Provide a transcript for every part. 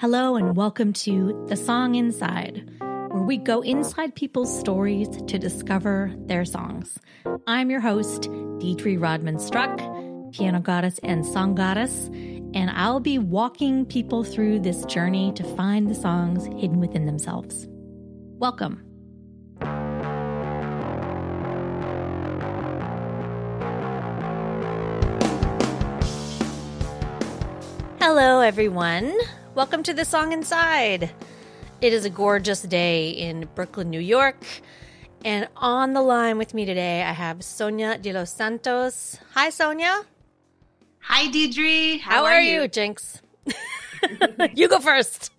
Hello, and welcome to The Song Inside, where we go inside people's stories to discover their songs. I'm your host, Deidre Rodman Struck, piano goddess and song goddess, and I'll be walking people through this journey to find the songs hidden within themselves. Welcome. Hello, everyone. Welcome to the Song Inside. It is a gorgeous day in Brooklyn, New York. And on the line with me today, I have Sonia de los Santos. Hi, Sonia. Hi, Deidre. How, How are, are, you, you Jinx? you go first.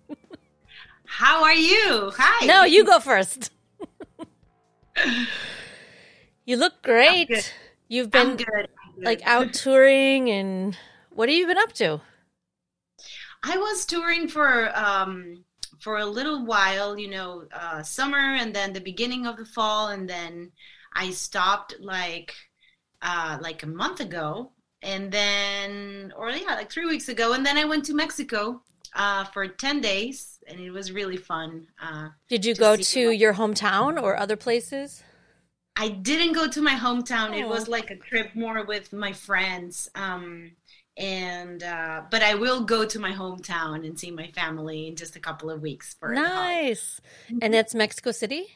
How are you? Hi. No, you go first. you look great. You've been good. like out touring and what have you been up to? I was touring for um, for a little while, you know, uh, summer and then the beginning of the fall, and then I stopped like uh, like a month ago, and then or yeah, like three weeks ago, and then I went to Mexico uh, for ten days, and it was really fun. Uh, Did you to go to your hometown or other places? I didn't go to my hometown. Oh. It was like a trip more with my friends. Um, and uh, but I will go to my hometown and see my family in just a couple of weeks for nice. And that's Mexico City.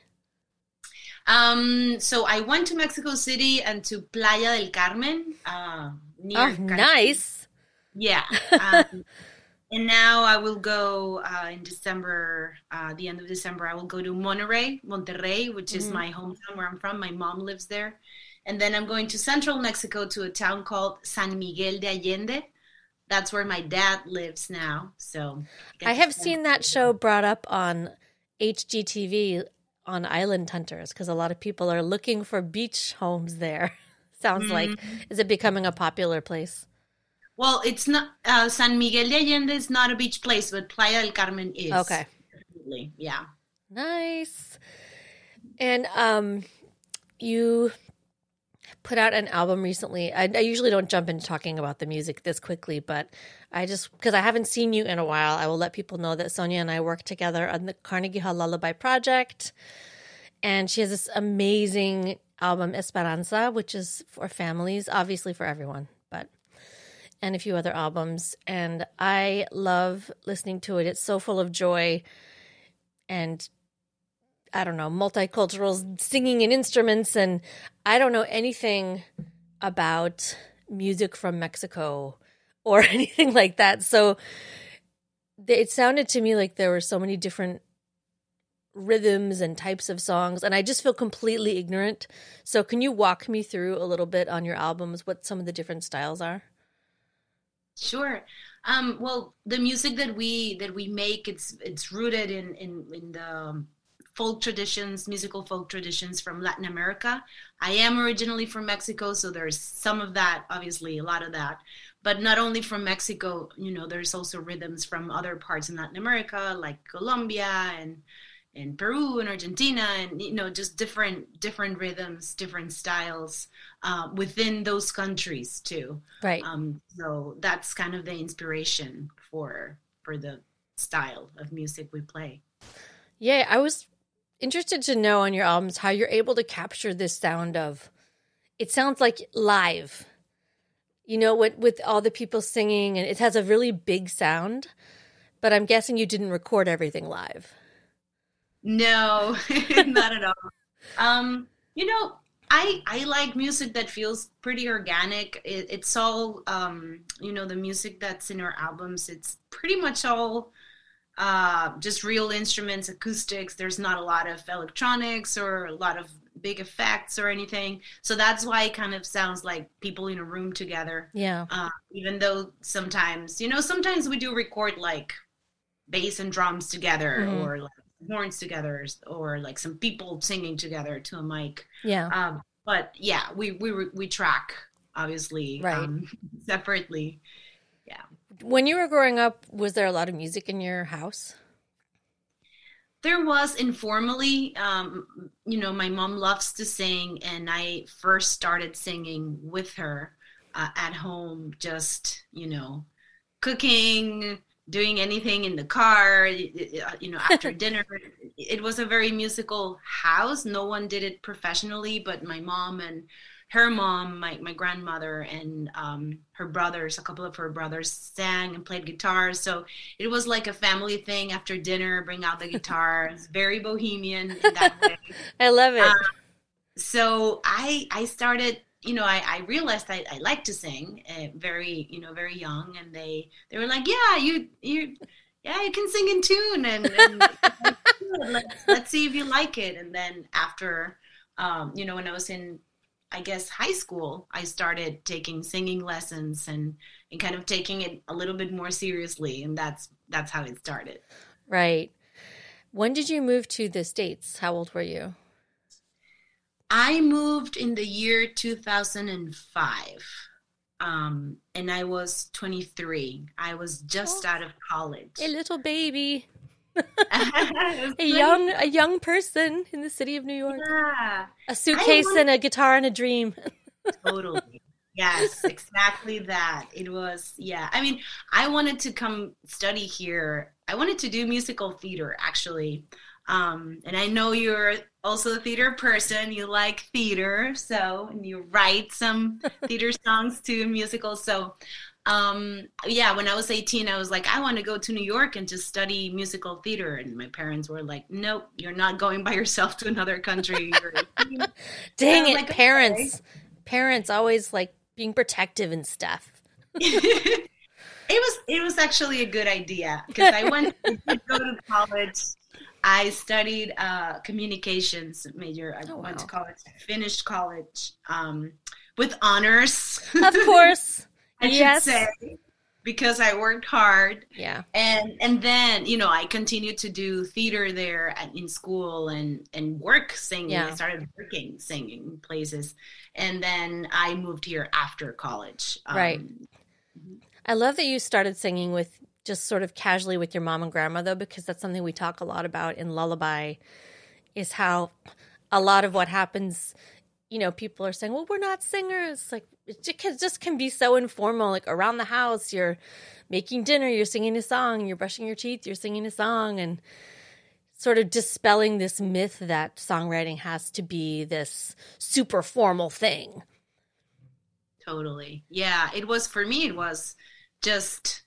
Um, so I went to Mexico City and to Playa del Carmen. Uh, near oh, nice. Yeah. Um, and now I will go uh, in December, uh, the end of December. I will go to Monterrey, Monterrey, which is mm-hmm. my hometown where I'm from. My mom lives there. And then I'm going to central Mexico to a town called San Miguel de Allende. That's where my dad lives now. So I, have seen that show brought up on HGTV on Island Hunters because a lot of people are looking for beach homes there. Sounds mm-hmm. like is it becoming a popular place? Well, it's not uh, San Miguel de Allende is not a beach place, but Playa del Carmen is. Okay. Yeah. Nice. And um you put out an album recently. I, I, usually don't jump into talking about the music this quickly, but I just because I haven't seen you in a while, I will let people know that Sonia and I work together on the Carnegie Hall Lullaby Project, and she has this amazing album Esperanza, which is for families, obviously for everyone, but and a few other albums, and I love listening to it. It's so full of joy and I don't know, multicultural singing and instruments. And I don't know anything about music from Mexico or anything like that. So it sounded to me like there were so many different rhythms and types of songs. And I just feel completely ignorant. So can you walk me through a little bit on your albums, what some of the different styles are? Sure. Um, well, the music that we that we make, it's it's rooted in in in the folk traditions, musical folk traditions from Latin America. I am originally from Mexico, so there's some of that, obviously, a lot of that. But not only from Mexico, you know, there's also rhythms from other parts in Latin America, like Colombia and in Peru and Argentina, and you know, just different different rhythms, different styles uh, within those countries too. Right. Um, so that's kind of the inspiration for for the style of music we play. Yeah, I was interested to know on your albums how you're able to capture this sound of it sounds like live you know with with all the people singing and it has a really big sound but i'm guessing you didn't record everything live no not at all um you know I, I like music that feels pretty organic. It, it's all, um, you know, the music that's in our albums. It's pretty much all uh, just real instruments, acoustics. There's not a lot of electronics or a lot of big effects or anything. So that's why it kind of sounds like people in a room together. Yeah. Uh, even though sometimes, you know, sometimes we do record like bass and drums together mm-hmm. or like horns together or like some people singing together to a mic. Yeah. Um, but yeah, we we we track obviously right. um, separately. When you were growing up, was there a lot of music in your house? There was informally. Um, you know, my mom loves to sing, and I first started singing with her uh, at home, just, you know, cooking, doing anything in the car, you know, after dinner. It was a very musical house. No one did it professionally, but my mom and her mom, my, my grandmother, and um, her brothers, a couple of her brothers, sang and played guitars. So it was like a family thing after dinner, bring out the guitars, very bohemian in that way. I love it. Um, so I I started you know, I, I realized I, I like to sing uh, very, you know, very young, and they they were like, yeah, you you, yeah, you can sing in tune, and, and let's, let's see if you like it. And then after, um, you know, when I was in, I guess high school, I started taking singing lessons and and kind of taking it a little bit more seriously, and that's that's how it started. Right. When did you move to the states? How old were you? I moved in the year 2005. Um, and I was 23. I was just oh, out of college. A little baby. a young a young person in the city of New York. Yeah. A suitcase and a guitar and a dream. totally. Yes, exactly that. It was yeah. I mean, I wanted to come study here. I wanted to do musical theater actually. Um, and I know you're also a theater person. You like theater, so and you write some theater songs to musicals. So, um, yeah, when I was 18, I was like, I want to go to New York and just study musical theater. And my parents were like, Nope, you're not going by yourself to another country. Dang it, like, parents! Okay. Parents always like being protective and stuff. it was it was actually a good idea because I went to go to college I studied uh, communications major. I oh, went wow. to college, finished college um, with honors. Of course. I yes. should say because I worked hard. Yeah. And and then, you know, I continued to do theater there at, in school and and work singing. Yeah. I started working singing places. And then I moved here after college. Um, right. I love that you started singing with just sort of casually with your mom and grandma though because that's something we talk a lot about in lullaby is how a lot of what happens you know people are saying well we're not singers like it just can be so informal like around the house you're making dinner you're singing a song you're brushing your teeth you're singing a song and sort of dispelling this myth that songwriting has to be this super formal thing. Totally. Yeah it was for me it was just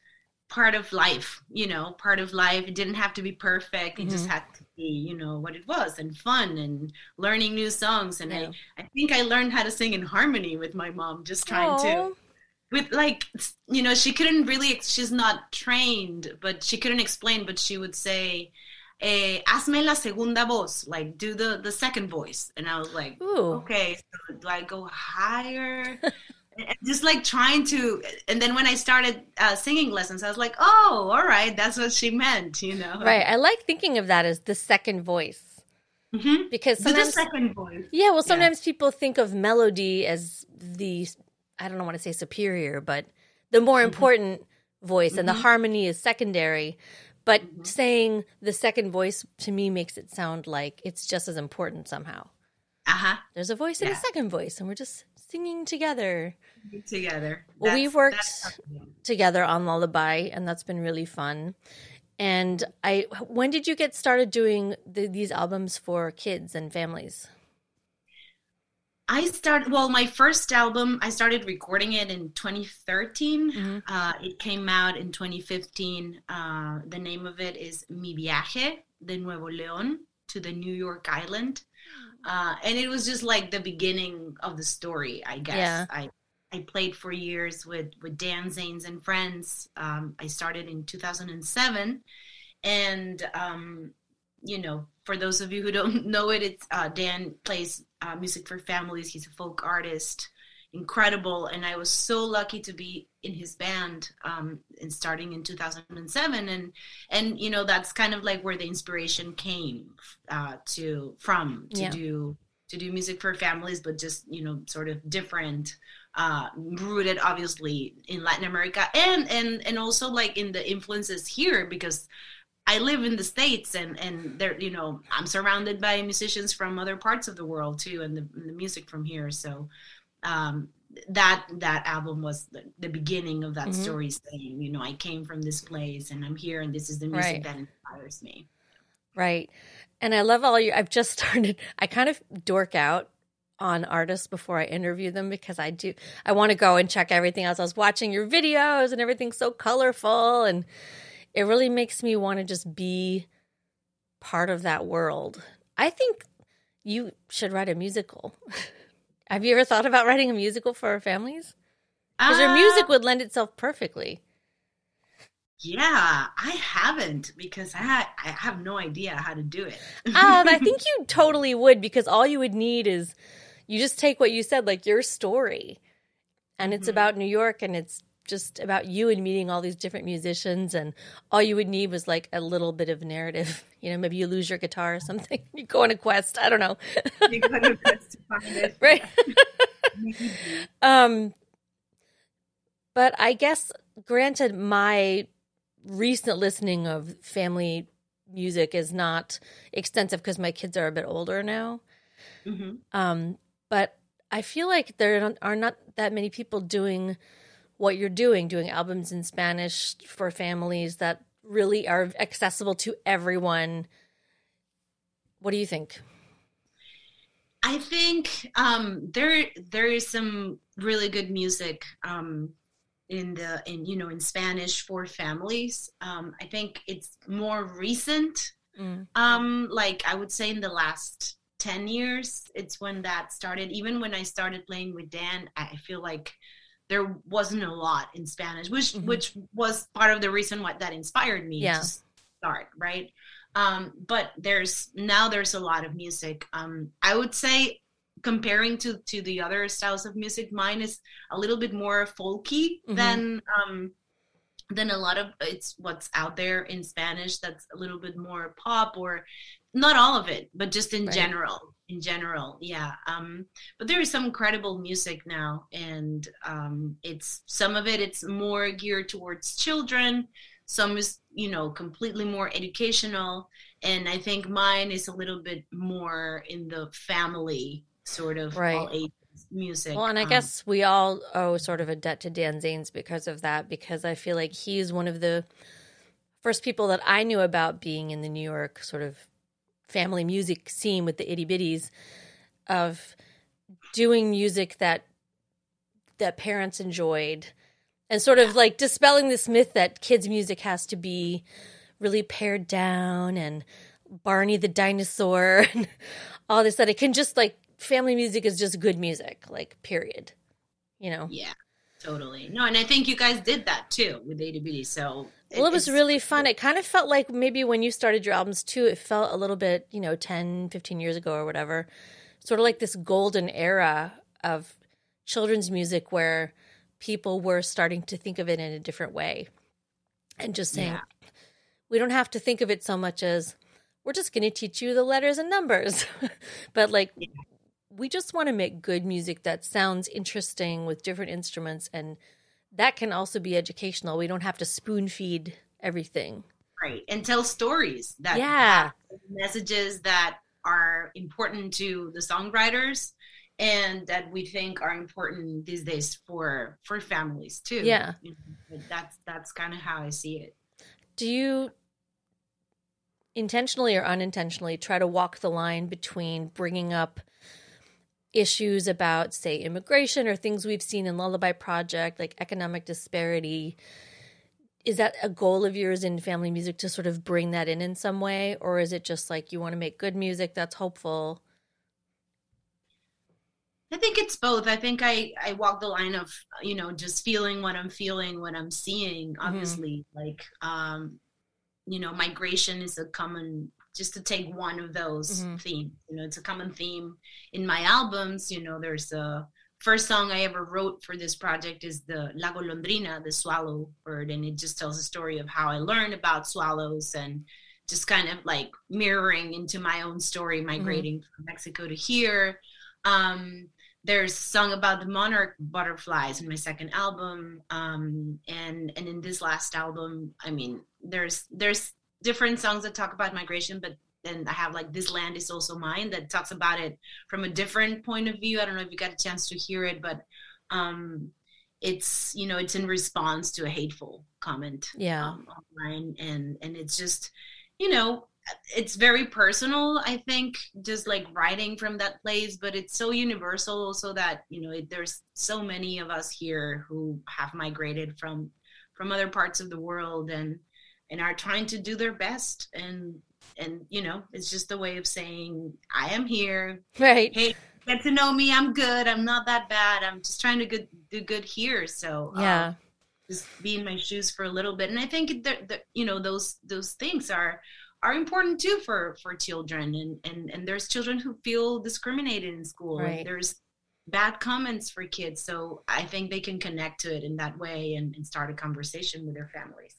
part of life you know part of life. It didn't have to be perfect. It mm-hmm. just had you know what it was and fun and learning new songs and yeah. I, I think i learned how to sing in harmony with my mom just trying Aww. to with like you know she couldn't really she's not trained but she couldn't explain but she would say eh, hazme la segunda voz like do the the second voice and i was like Ooh. okay so do i go higher just like trying to and then when i started uh, singing lessons i was like oh all right that's what she meant you know right i like thinking of that as the second voice mm-hmm. because sometimes the second voice yeah well sometimes yeah. people think of melody as the i don't know want to say superior but the more mm-hmm. important voice mm-hmm. and the mm-hmm. harmony is secondary but mm-hmm. saying the second voice to me makes it sound like it's just as important somehow uh-huh there's a voice yeah. and a second voice and we're just singing together. Together. Well, we've worked together on Lullaby, and that's been really fun. And I, when did you get started doing the, these albums for kids and families? I started, well, my first album, I started recording it in 2013. Mm-hmm. Uh, it came out in 2015. Uh, the name of it is Mi Viaje de Nuevo León to the New York Island uh, and it was just like the beginning of the story i guess. Yeah. i i played for years with with dan zanes and friends. Um, i started in 2007 and um, you know for those of you who don't know it it's uh, dan plays uh, music for families. He's a folk artist incredible and i was so lucky to be in his band um and starting in 2007 and and you know that's kind of like where the inspiration came uh to from to yeah. do to do music for families but just you know sort of different uh rooted obviously in latin america and and and also like in the influences here because I live in the states, and and there, you know, I'm surrounded by musicians from other parts of the world too, and the, and the music from here. So, um, that that album was the, the beginning of that mm-hmm. story saying you know i came from this place and i'm here and this is the music right. that inspires me. Right. And i love all you i've just started i kind of dork out on artists before i interview them because i do i want to go and check everything else. I was watching your videos and everything's so colorful and it really makes me want to just be part of that world. I think you should write a musical Have you ever thought about writing a musical for our families? Because uh, your music would lend itself perfectly. Yeah, I haven't because I I have no idea how to do it. um, I think you totally would because all you would need is you just take what you said, like your story, and it's mm-hmm. about New York, and it's just about you and meeting all these different musicians and all you would need was like a little bit of narrative. You know maybe you lose your guitar or something you go on a quest i don't know. You go on a quest to find it. Right. Um but i guess granted my recent listening of family music is not extensive because my kids are a bit older now. Mm-hmm. um but i feel like there are not that many people doing what you're doing, doing albums in Spanish for families that really are accessible to everyone. What do you think? I think um, there there is some really good music um, in the in you know in Spanish for families. Um, I think it's more recent. Mm. Um, like I would say in the last 10 years it's when that started even when i started playing with dan i feel like there wasn't a lot in Spanish, which mm-hmm. which was part of the reason why that inspired me yeah. to start, right? Um, but there's now there's a lot of music. Um, I would say comparing to to the other styles of music, mine is a little bit more folky mm-hmm. than um, than a lot of it's what's out there in Spanish. That's a little bit more pop or not all of it, but just in right. general in general yeah um but there is some incredible music now and um it's some of it it's more geared towards children some is you know completely more educational and i think mine is a little bit more in the family sort of right. all ages music well and i um, guess we all owe sort of a debt to dan zanes because of that because i feel like he's one of the first people that i knew about being in the new york sort of family music scene with the itty bitties of doing music that that parents enjoyed and sort of like dispelling this myth that kids music has to be really pared down and Barney the dinosaur and all this that it can just like family music is just good music like period you know? Yeah totally. No and i think you guys did that too with itty bitty so well, it was really fun. It kind of felt like maybe when you started your albums too, it felt a little bit, you know, 10, 15 years ago or whatever, sort of like this golden era of children's music where people were starting to think of it in a different way and just saying, yeah. we don't have to think of it so much as we're just going to teach you the letters and numbers. but like, yeah. we just want to make good music that sounds interesting with different instruments and that can also be educational. We don't have to spoon feed everything. Right. And tell stories that yeah. messages that are important to the songwriters and that we think are important these days for for families too. Yeah. That's that's kind of how I see it. Do you intentionally or unintentionally try to walk the line between bringing up issues about, say, immigration or things we've seen in Lullaby Project, like economic disparity. Is that a goal of yours in family music to sort of bring that in in some way? Or is it just like you want to make good music that's hopeful? I think it's both. I think I I walk the line of you know just feeling what I'm feeling, what I'm seeing. Mm-hmm. Obviously, mm-hmm. like um, you know, migration is a common just to take one of those mm-hmm. themes. You know, it's a common theme in my albums. You know, there's a first song I ever wrote for this project is the La Golondrina, the swallow bird, and it just tells a story of how I learned about swallows and just kind of like mirroring into my own story migrating mm-hmm. from Mexico to here. Um, there's a song about the monarch butterflies in my second album, um, and and in this last album, I mean, there's there's different songs that talk about migration, but then I have like This Land is Also Mine that talks about it from a different point of view. I don't know if you got a chance to hear it, but um, it's you know it's in response to a hateful comment yeah. um, online. And and it's just you know it's very personal i think just like writing from that place but it's so universal so that you know it, there's so many of us here who have migrated from from other parts of the world. And and are trying to do their best. And and you know it's just a way of saying i am here. Right. Hey get to know me. I'm good. I'm not that bad. I'm just trying to good, do good here. So yeah. um, just be in my shoes for a little bit. And i think that, that you know those those things are are important too for for children. And and and there's children who feel discriminated in school. Right. there's bad comments for kids. So i think they can connect to it in that way and, and start a conversation with their families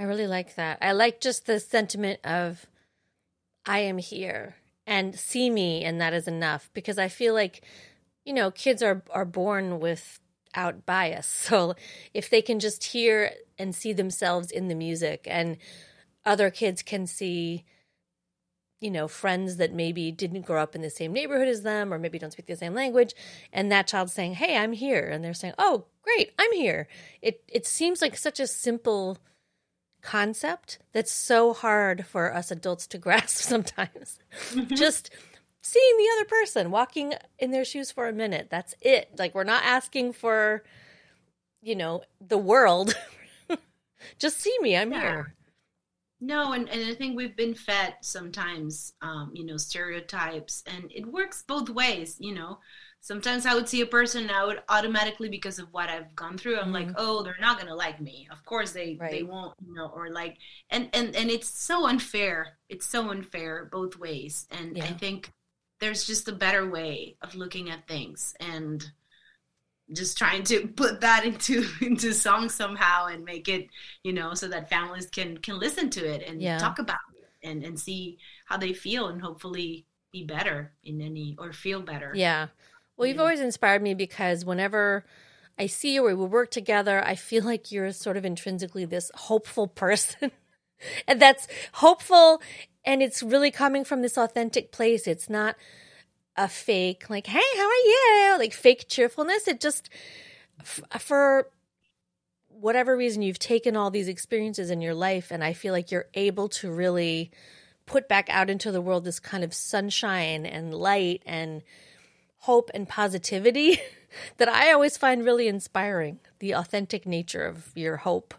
I really like that. I like just the sentiment of I am here and see me and that is enough because I feel like you know, kids are are born without bias. So if they can just hear and see themselves in the music and other kids can see you know, friends that maybe didn't grow up in the same neighborhood as them or maybe don't speak the same language and that child saying, "Hey, I'm here." And they're saying, "Oh, great, I'm here." It it seems like such a simple concept that's so hard for us adults to grasp sometimes. Mm-hmm. Just seeing the other person, walking in their shoes for a minute. That's it. Like we're not asking for you know, the world. Just see me. I'm yeah. here. No, and, and I think we've been fed sometimes, um, you know, stereotypes, and it works both ways, you know sometimes I would see a person and I would automatically because of what I've gone through, I'm mm-hmm. like, oh, they're not gonna like me. Of course they right. they won't, you know, or like and and and it's so unfair. It's so unfair both ways. And yeah. I think there's just a better way of looking at things and just trying to put that into into song somehow and make it, you know, so that families can can listen to it and yeah. talk about it and and see how they feel and hopefully be better in any or feel better. Yeah. Well, you've always inspired me because whenever I see you or we work together, I feel like you're sort of intrinsically this hopeful person. and that's hopeful and it's really coming from this authentic place. It's not a fake like, "Hey, how are you?" like fake cheerfulness. It just f- for whatever reason you've taken all these experiences in your life and I feel like you're able to really put back out into the world this kind of sunshine and light and hope and positivity that I always find really inspiring. The authentic nature of your hope.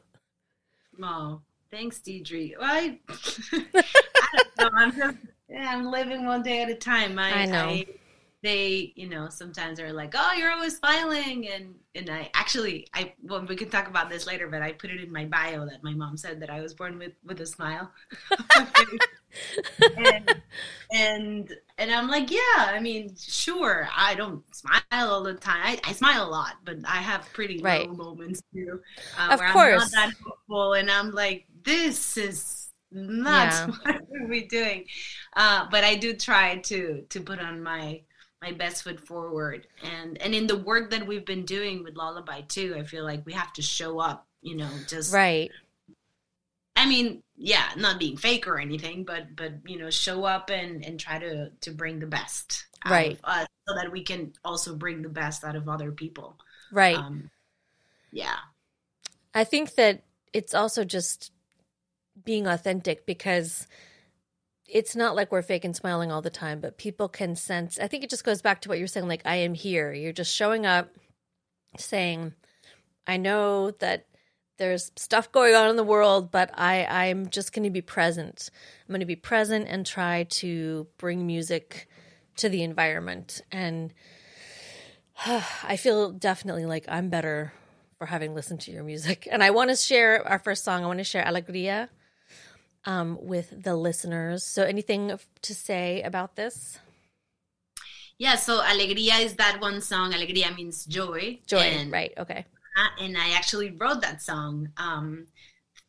Oh, thanks, Deidre. Well, I, I don't know. I'm just yeah, I'm living one day at a time. I, I know. I, they, you know, sometimes are like, "Oh, you're always smiling," and and I actually, I well, we can talk about this later, but I put it in my bio that my mom said that I was born with with a smile. and, and and I'm like, yeah, I mean, sure, I don't smile all the time. I, I smile a lot, but I have pretty right. low moments too, uh, of where course. I'm not that hopeful, and I'm like, this is not yeah. what are we doing? Uh, but I do try to to put on my my best foot forward, and and in the work that we've been doing with Lullaby too, I feel like we have to show up, you know, just right I mean, yeah, not being fake or anything, but but you know, show up and and try to to bring the best right us so that we can also bring the best out of other people. Right. Um, yeah. I think that it's also just being authentic because it's not like we're fake and smiling all the time, but people can sense. I think it just goes back to what you're saying like I am here. You're just showing up saying I know that there's stuff going on in the world, but I, I'm just going to be present. I'm going to be present and try to bring music to the environment. And uh, I feel definitely like I'm better for having listened to your music. And I want to share our first song. I want to share Alegria um, with the listeners. So, anything to say about this? Yeah, so Alegría is that one song. Alegría means joy. Joy, and, right? Okay and I actually wrote that song, um,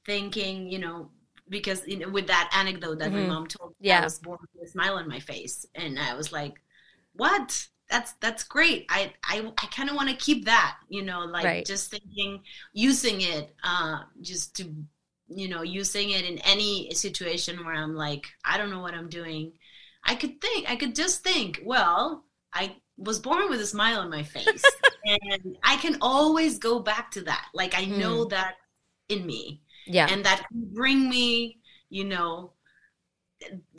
thinking, you know, because you know, with that anecdote that mm-hmm. my mom told, yeah. I was born with a smile on my face, and I was like, "What? That's that's great. I I, I kind of want to keep that, you know, like right. just thinking, using it, uh, just to, you know, using it in any situation where I'm like, I don't know what I'm doing. I could think, I could just think, well, I was born with a smile on my face and I can always go back to that. Like I know Mm. that in me, Yeah. and that can bring me, you know,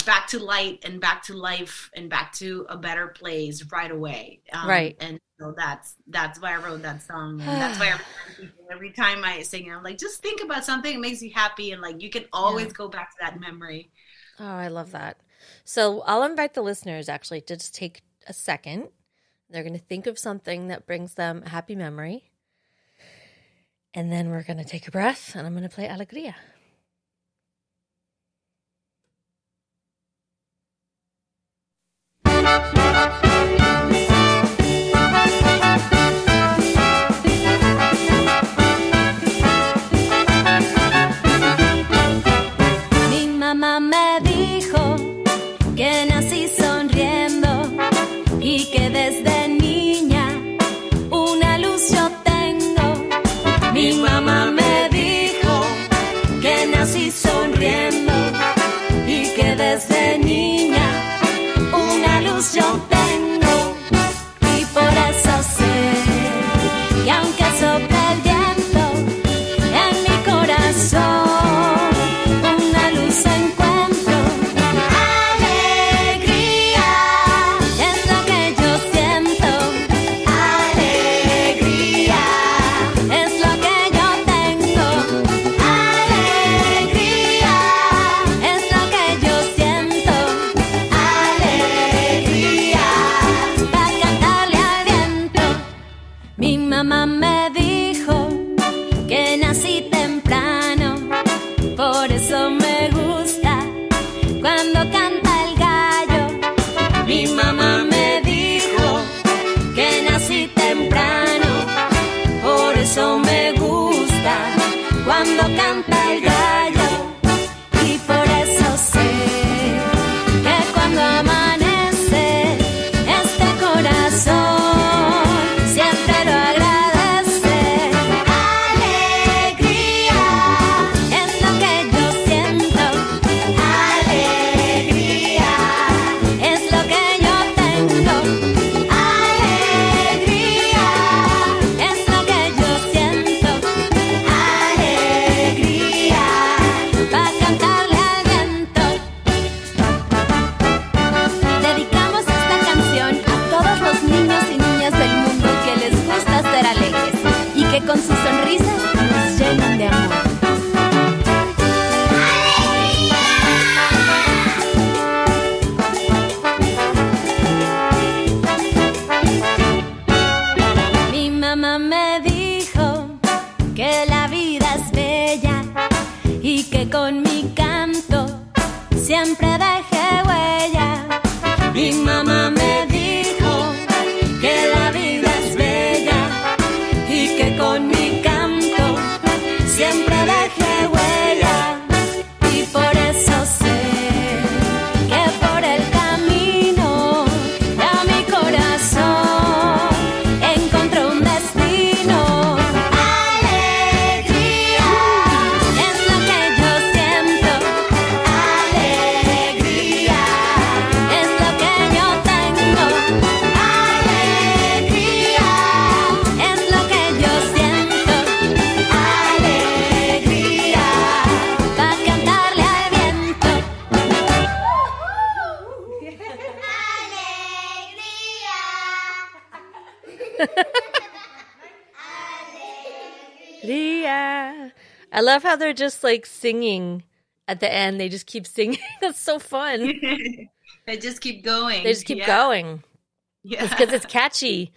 back to light and back to life and back to a better place right away. Um, Right. And so that's that's why I wrote that song, and that's why every time, people, every time I sing, it, I'm like, just think about something that makes you happy, and like you can always go back to that memory. Oh, I love that. So I'll invite the listeners actually to just take a second. They're going to think of something that brings them a happy memory. And then we're going to take a breath and I'm going to play Alegría. Una luz yo Alegría. I love how they're just like singing at the end. They just keep singing. That's so fun. they just keep going. They just keep Yeah. going. Yeah. Because it's catchy.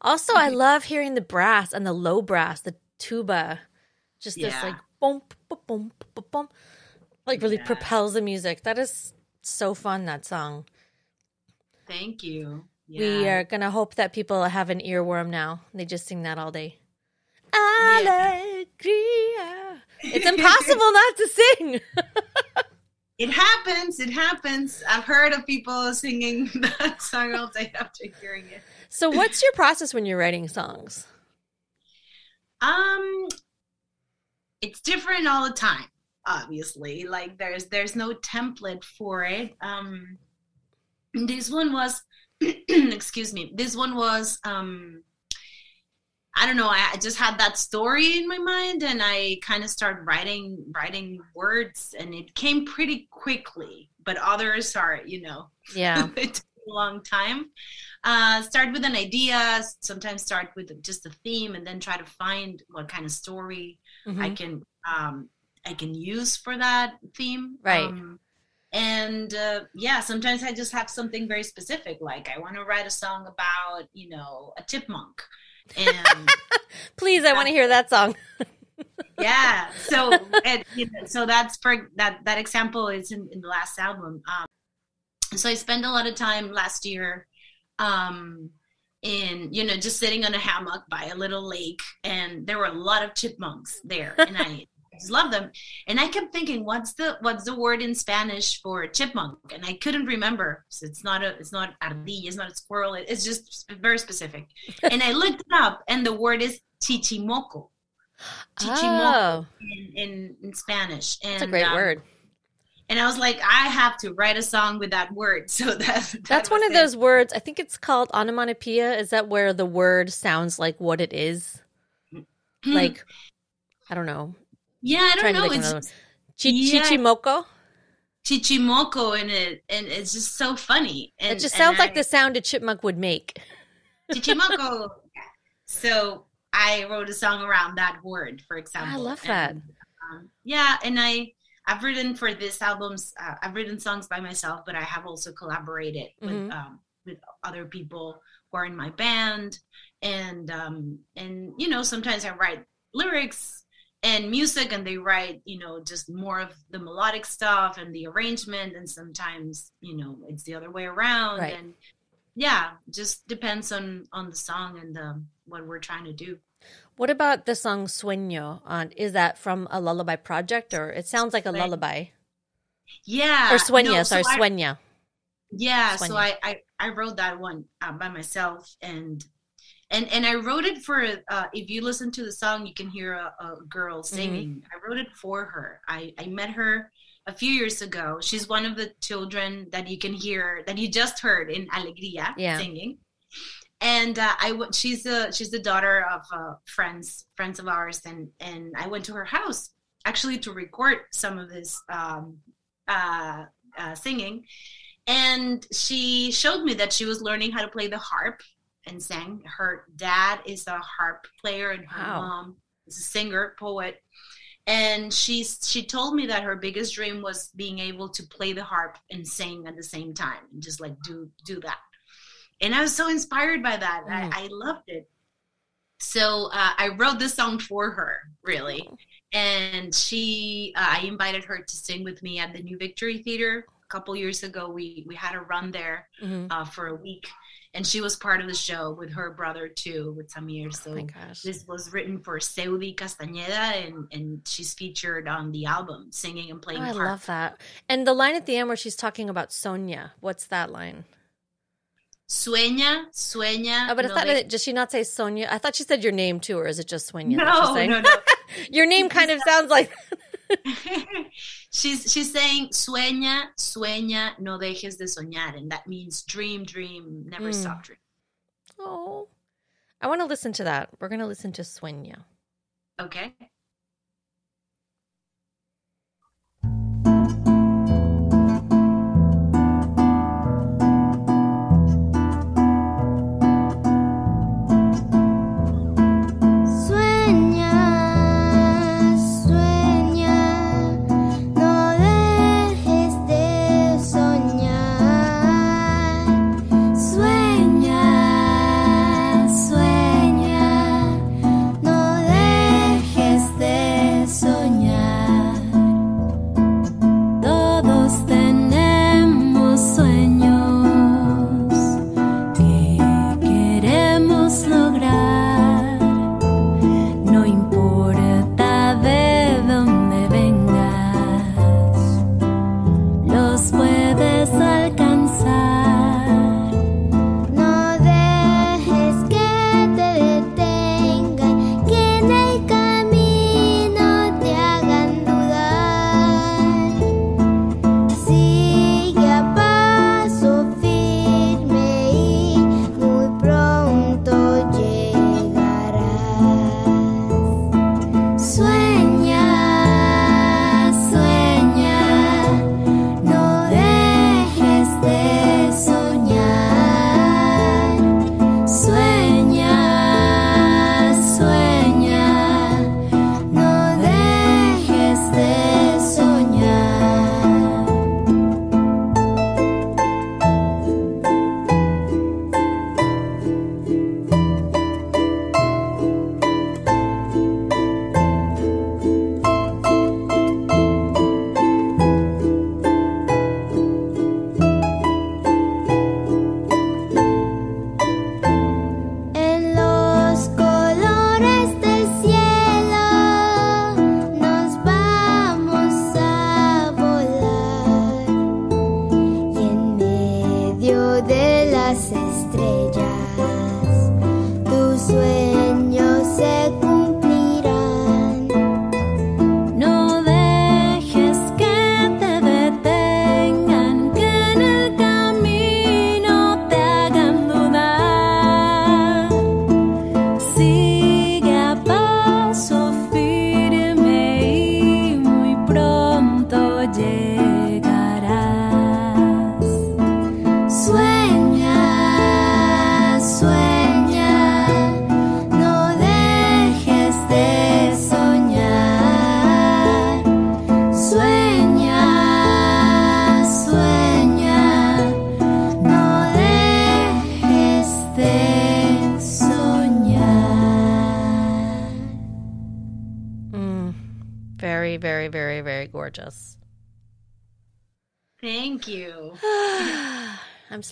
Also, I mhm. love hearing the brass and the low brass, the tuba. Just this like boom, boom, boom, boom, boom, like really Yeah. propels the music. That is so fun. That song. Thank you. We are gonna hope that people have an earworm now. They just sing that all day. Yeah. Alegría. It's impossible not to sing. It happens. It happens. I've heard of people singing that song all day after hearing it. so, what's your process when you're writing songs? Um, it's different all the time. Obviously, like there's there's no template for it. Um, this one was, excuse me. This one was um I don't know. I just had that story in my mind, and I kind of started writing writing words, and it came pretty quickly. But others are, you know, Yeah. it took a long time. Uh, start with an idea. Sometimes start with just a theme, and then try to find what kind of story I Mhm. can um, I can use for that theme. Right. Um, and uh, yeah, sometimes I just have something very specific, like I want to write a song about you know a chipmunk, and Please, I want to hear that song. yeah, so and, you know, so that's for that that example is in, in the last album. Um, so I spent a lot of time last year. Um, in you know just sitting on a hammock by a little lake and there were a lot of chipmunks there and i just love them and i kept thinking what's the what's the word in spanish for chipmunk and i couldn't remember so it's not a it's not ardilla it's not a squirrel it's just very specific and i looked it up and the word is chichimoco chichimoco Oh, in, in, in spanish and that's a great um, word. and i was like i have to write a song with that word so that, that That's one of it. those words. I think it's called onomatopoeia. Is that where the word sounds like what it is? Like, I don't know. Yeah i don't know it's Chi- Yeah. Chichimoco. chichimoco in it and it's just so funny and It just sounds like I- the sound a chipmunk would make. chichimoco so i wrote a song around that word for example I love that. And, um, yeah and i i've written for this albums uh, i've written songs by myself but i have also collaborated Mhm. with um with other people who are in my band and um and you know sometimes i write lyrics and music and they write you know just more of the melodic stuff and the arrangement and sometimes you know it's the other way around Right. and yeah just depends on on the song and the what we're trying to do What about the song Sueño? On is that from a lullaby project or it sounds like a lullaby yeah or Sueña? no, so sorry, I- Sueña. yeah so I, I i wrote that one uh, by myself and and and i wrote it for uh if you listen to the song you can hear a, a girl Mm-hmm. singing. I wrote it for her. I i met her a few years ago. She's one of the children that you can hear that you just heard in alegria Yeah. singing. And uh, I w- she's the she's the daughter of uh, friends friends of ours. And and I went to her house actually to record some of this um, uh, uh, singing. And she showed me that she was learning how to play the harp and sang. Her dad is a harp player and her Wow. mom is a singer poet. And she's she told me that her biggest dream was being able to play the harp and sing at the same time and just like do do that. And i was so inspired by that. Mm. I, I loved it. So uh, i wrote this song for her really. And she uh, i invited her to sing with me at the new victory theater. A couple years ago we we had a run there Mhm. uh, for a week and she was part of the show with her brother too with samir Oh so gosh. this was written for Seudi Castañeda, and, and she's featured on the album, singing and Oh, playing I harp. love that. And the line at the end where she's talking about Sonia, what's that line? Sueña, sueña. Oh, but I no thought, de- does she not say Sonia? I thought she said your name too, or is it just Sueña? no, no, no. Your name kind of sounds like. she's she's saying sueña, sueña, no dejes de soñar, and that means dream, dream, never Mm. stop dreaming. Oh, I want to listen to that. We're going to listen to Sueña. Okay.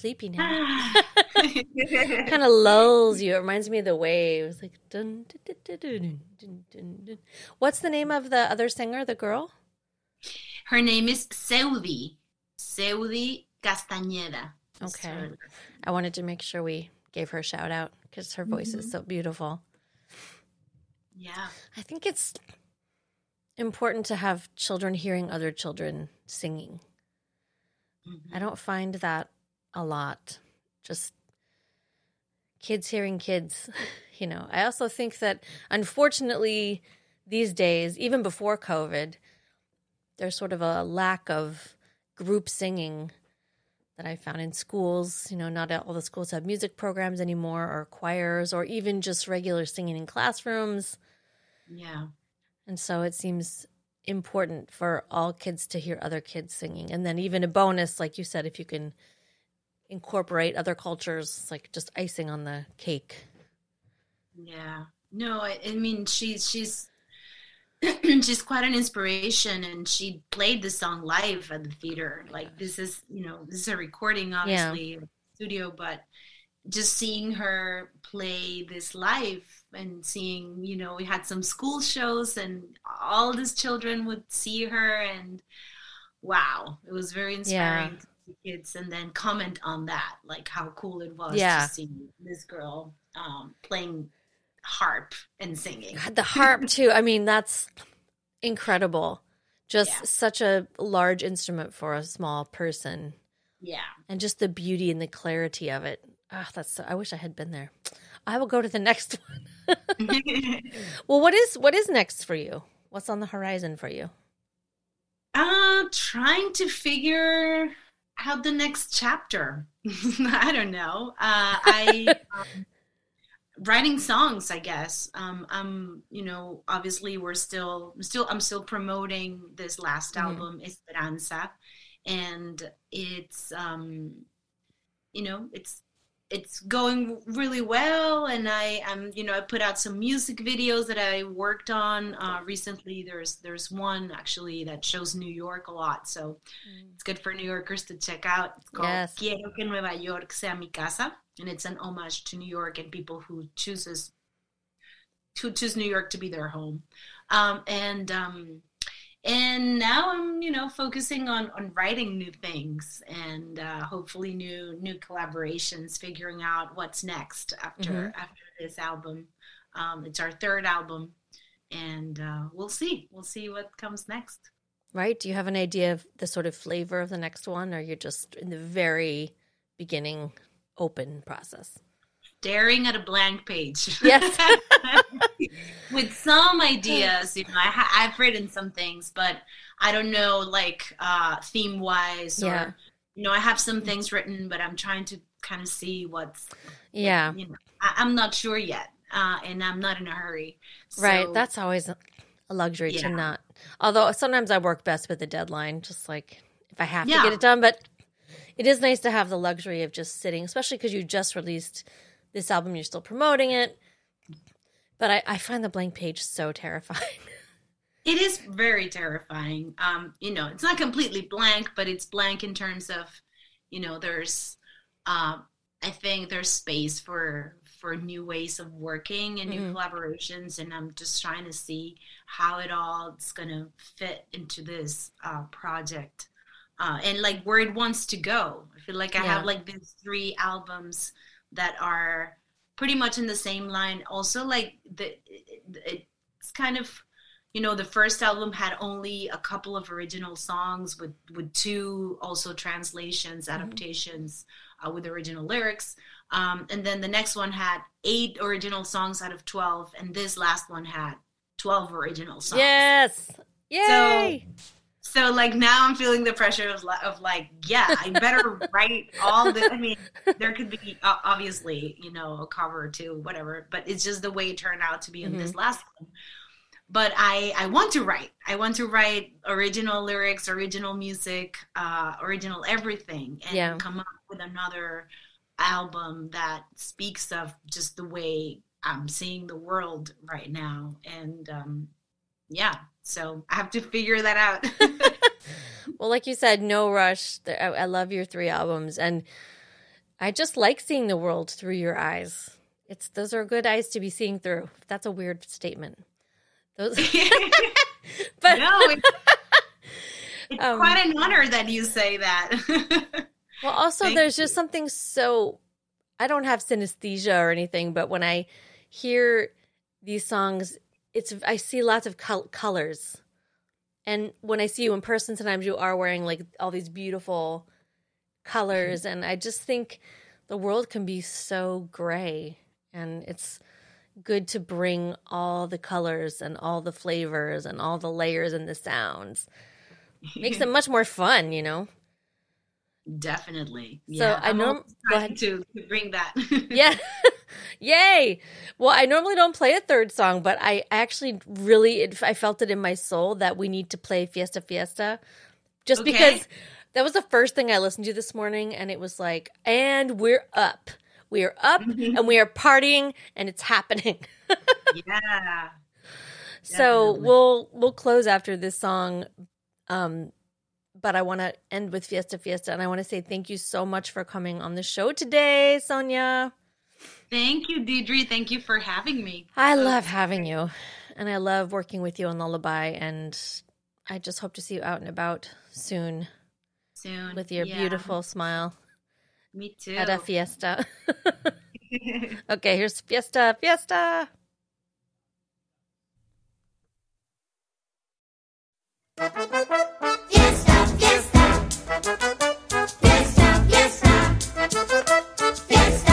Sleepy now. kind of lulls you. It reminds me of the waves. Like dun, dun, dun, dun, dun, dun, dun. What's the name of the other singer, the girl? Her name is Seudi. Seudi Castañeda. Okay. her- I wanted to make sure we gave her a shout out because her voice is so beautiful. Yeah. I think it's important to have children hearing other children singing. Mhm. I don't find that a lot. Just kids hearing kids, you know. I also think that unfortunately these days, even before COVID, there's sort of a lack of group singing that I found in schools. You know, not all the schools have music programs anymore or choirs or even just regular singing in classrooms. Yeah. And so it seems important for all kids to hear other kids singing. And then even a bonus, like you said, if you can incorporate other cultures, like just icing on the cake. Yeah. No, I, I mean she's she's she's quite an inspiration and she played the song live at the theater. Like this is, you know, this is a recording obviously the studio, but just seeing her play this live and seeing, you know, we had some school shows and all these children would see her and wow, it was very inspiring to see kids and then comment on that, like how cool it was Yeah. to see this girl um, playing harp and singing. God, the harp, too. I mean, that's incredible. Just Yeah. such a large instrument for a small person. Yeah. And just the beauty and the clarity of it. Ah, that's so, I wish I had been there. I will go to the next one. well, what is what is next for you? What's on the horizon for you? uh, trying to figure out the next chapter. I don't know. Uh, I um, writing songs. I guess. Um, I'm. You know, obviously, we're still still. I'm still promoting this last Mhm. album, Esperanza, and it's. Um, you know, it's it's going really well and i am you know i put out some music videos that i worked on uh, recently. There's there's one actually that shows new york a lot so it's good for new yorkers to check out. It's called Yes. quiero que nueva york sea mi casa and it's an homage to new york and people who chooses who choose new york to be their home. Um, and um, and now I'm, you know, focusing on on writing new things and uh, hopefully new new collaborations, figuring out what's next after Mhm. after this album. Um, it's our third album, and uh, we'll see. We'll see what comes next. Right? Do you have an idea of the sort of flavor of the next one, or you're just in the very beginning open process? Staring at a blank page. Yes. With some ideas, you know, I ha- I've written some things, but I don't know, like uh, theme wise, or Yeah. you know, I have some things written, but I'm trying to kind of see what's Yeah. you know, I, I'm not sure yet, uh, and I'm not in a hurry. Right. That's always a luxury Yeah. to not. Although sometimes I work best with a deadline, just like if I have to get it done. But it is nice to have the luxury of just sitting, especially because you just released this album, you're still promoting it. But I, I find the blank page so terrifying. it is very terrifying. Um, you know, it's not completely blank, but it's blank in terms of, you know, there's, um, I think there's space for for new ways of working and new Mhm. collaborations, and I'm just trying to see how it all is gonna fit into this uh, project. Uh, and like where it wants to go. I feel like I Yeah. have like these three albums that are pretty much in the same line. Also, like the it's kind of you know the first album had only a couple of original songs with with two also translations adaptations uh, with original lyrics um, and then the next one had eight original songs out of 12 and this last one had 12 original songs yes. Yay. so like now I'm feeling the pressure of, of like, yeah, I better write all the. I mean, there could be uh, obviously, you know, a cover or two, whatever, but it's just the way it turned out to be in this last one. But I I want to write. I want to write original lyrics, original music, uh, original everything, and Yeah. come up with another album that speaks of just the way I'm seeing the world right now, and um, yeah So I have to figure that out. well, like you said, no rush. I, I love your three albums, and I just like seeing the world through your eyes. It's those are good eyes to be seeing through. That's a weird statement. Those, but no, it's, it's um, quite an honor that you say that. well, also, Thank there's you. just something so. I don't have synesthesia or anything, but when I hear these songs, it's I see lots of col- colors, and when I see you in person, sometimes you are wearing like all these beautiful colors, and I just think the world can be so gray, and it's good to bring all the colors and all the flavors and all the layers and the sounds. Makes it much more fun, you know. Definitely. So yeah, I know to, to bring that. yeah. Yay. Well, I normally don't play a third song, but I actually really it, I felt it in my soul that we need to play Fiesta Fiesta just okay. because that was the first thing I listened to this morning and it was like and we're up. We are up mm-hmm. and we are partying and it's happening. yeah. So we'll we'll close after this song. Um but I want to end with Fiesta Fiesta and I want to say thank you so much for coming on the show today, Sonia. Thank you, Deidre. Thank you for having me. I love having you. And I love working with you on Lullaby and I just hope to see you out and about soon. Soon. With your yeah. beautiful smile. Me too. At a fiesta. okay, here's Fiesta, Fiesta. Fiesta, fiesta. Oh, that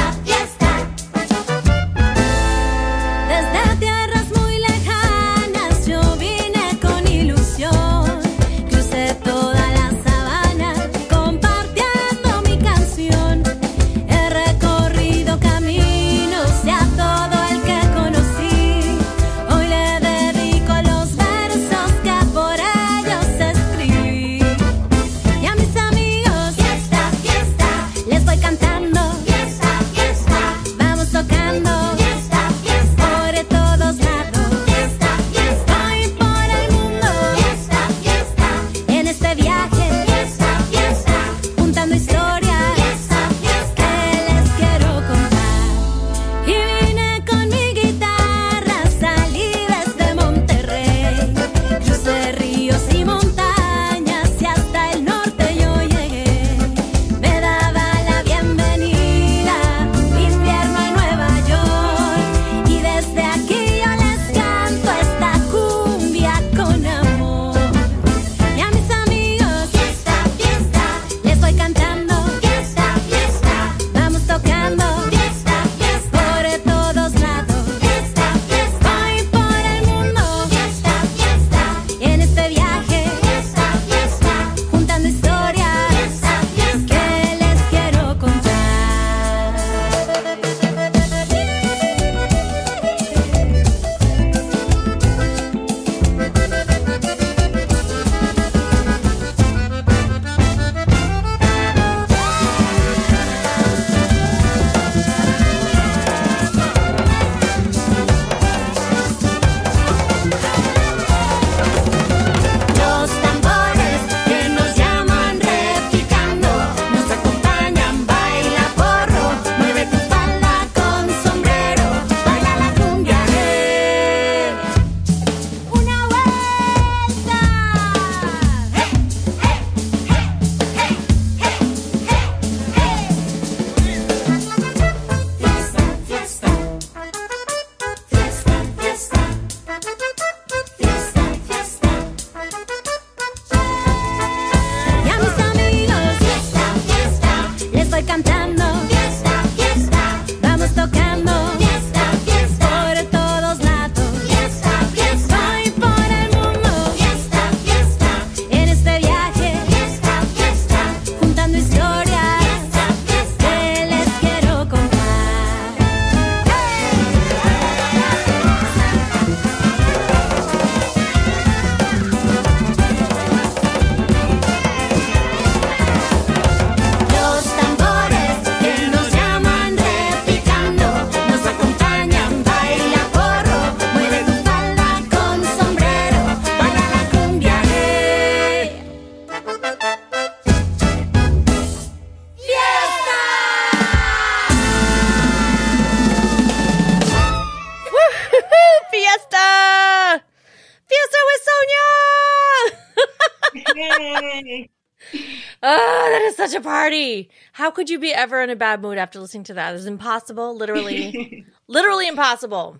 could you be ever in a bad mood after listening to that? It's impossible. Literally, literally impossible.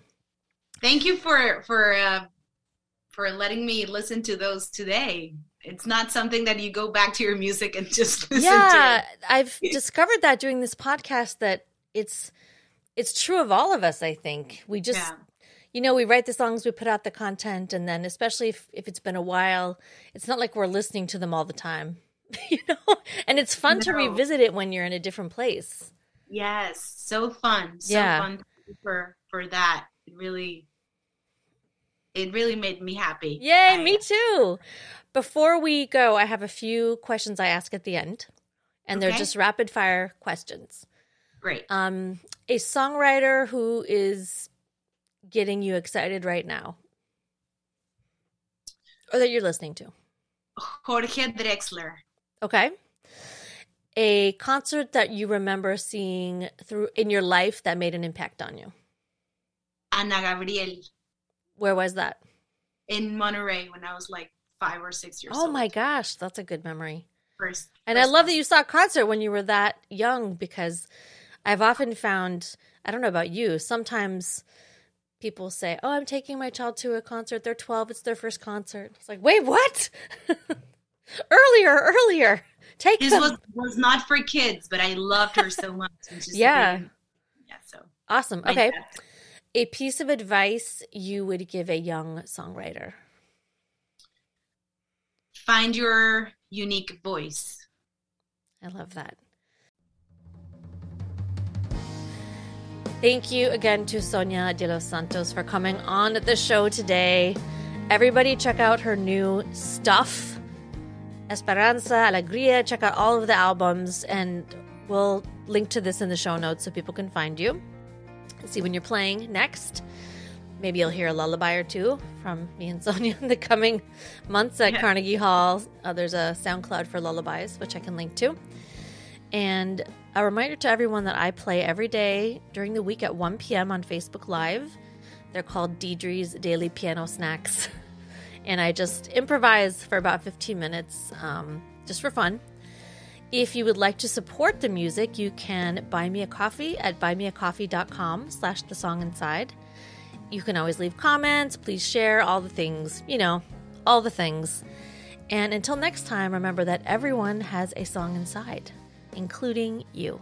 Thank you for for uh, for letting me listen to those today. It's not something that you go back to your music and just listen yeah, to. I've discovered that doing this podcast that it's it's true of all of us. I think we just Yeah. you know we write the songs, we put out the content, and then especially if if it's been a while, it's not like we're listening to them all the time. You know, and it's fun to revisit it when you're in a different place. Yes, so fun. So Yeah. fun for for that. It really it really made me happy. Yay, I- me too. Before we go, I have a few questions I ask at the end, and they're just rapid fire questions. Great. Um, a songwriter who is getting you excited right now, or that you're listening to. Jorge Drexler. Okay. A concert that you remember seeing through in your life that made an impact on you. Ana Gabriel Where was that? in Monterrey when I was like five or six years Oh old. Oh my gosh, that's a good memory. First, And I love time. that you saw a concert when you were that young because I've often found, I don't know about you, sometimes people say, Oh, I'm taking my child to a concert. They're 12, it's their first concert. It's like, Wait, what? earlier, earlier. Take His them. was was not for kids, but I loved her so much. Yeah. big- yeah. So awesome. Okay. A piece of advice you would give a young songwriter. Find your unique voice. I love that. Thank you again to Sonia de los Santos for coming on the show today. Everybody, check out her new stuff Esperanza, Alegria. Check out all of the albums, and we'll link to this in the show notes so people can find you. See when you're playing next. Maybe you'll hear a lullaby or two from me and Sonia in the coming months at Yeah. Carnegie Hall. Uh, there's a SoundCloud for lullabies, which I can link to. And a reminder to everyone that I play every day during the week at 1 p.m. on Facebook Live. They're called Deidre's Daily Piano Snacks. And I just improvise for about 15 minutes um, just for fun. If you would like to support the music, you can buy me a coffee at buymeacoffee.com slash the song inside. You can always leave comments, please share all the things, you know, all the things. And until next time, remember that everyone has a song inside, including you.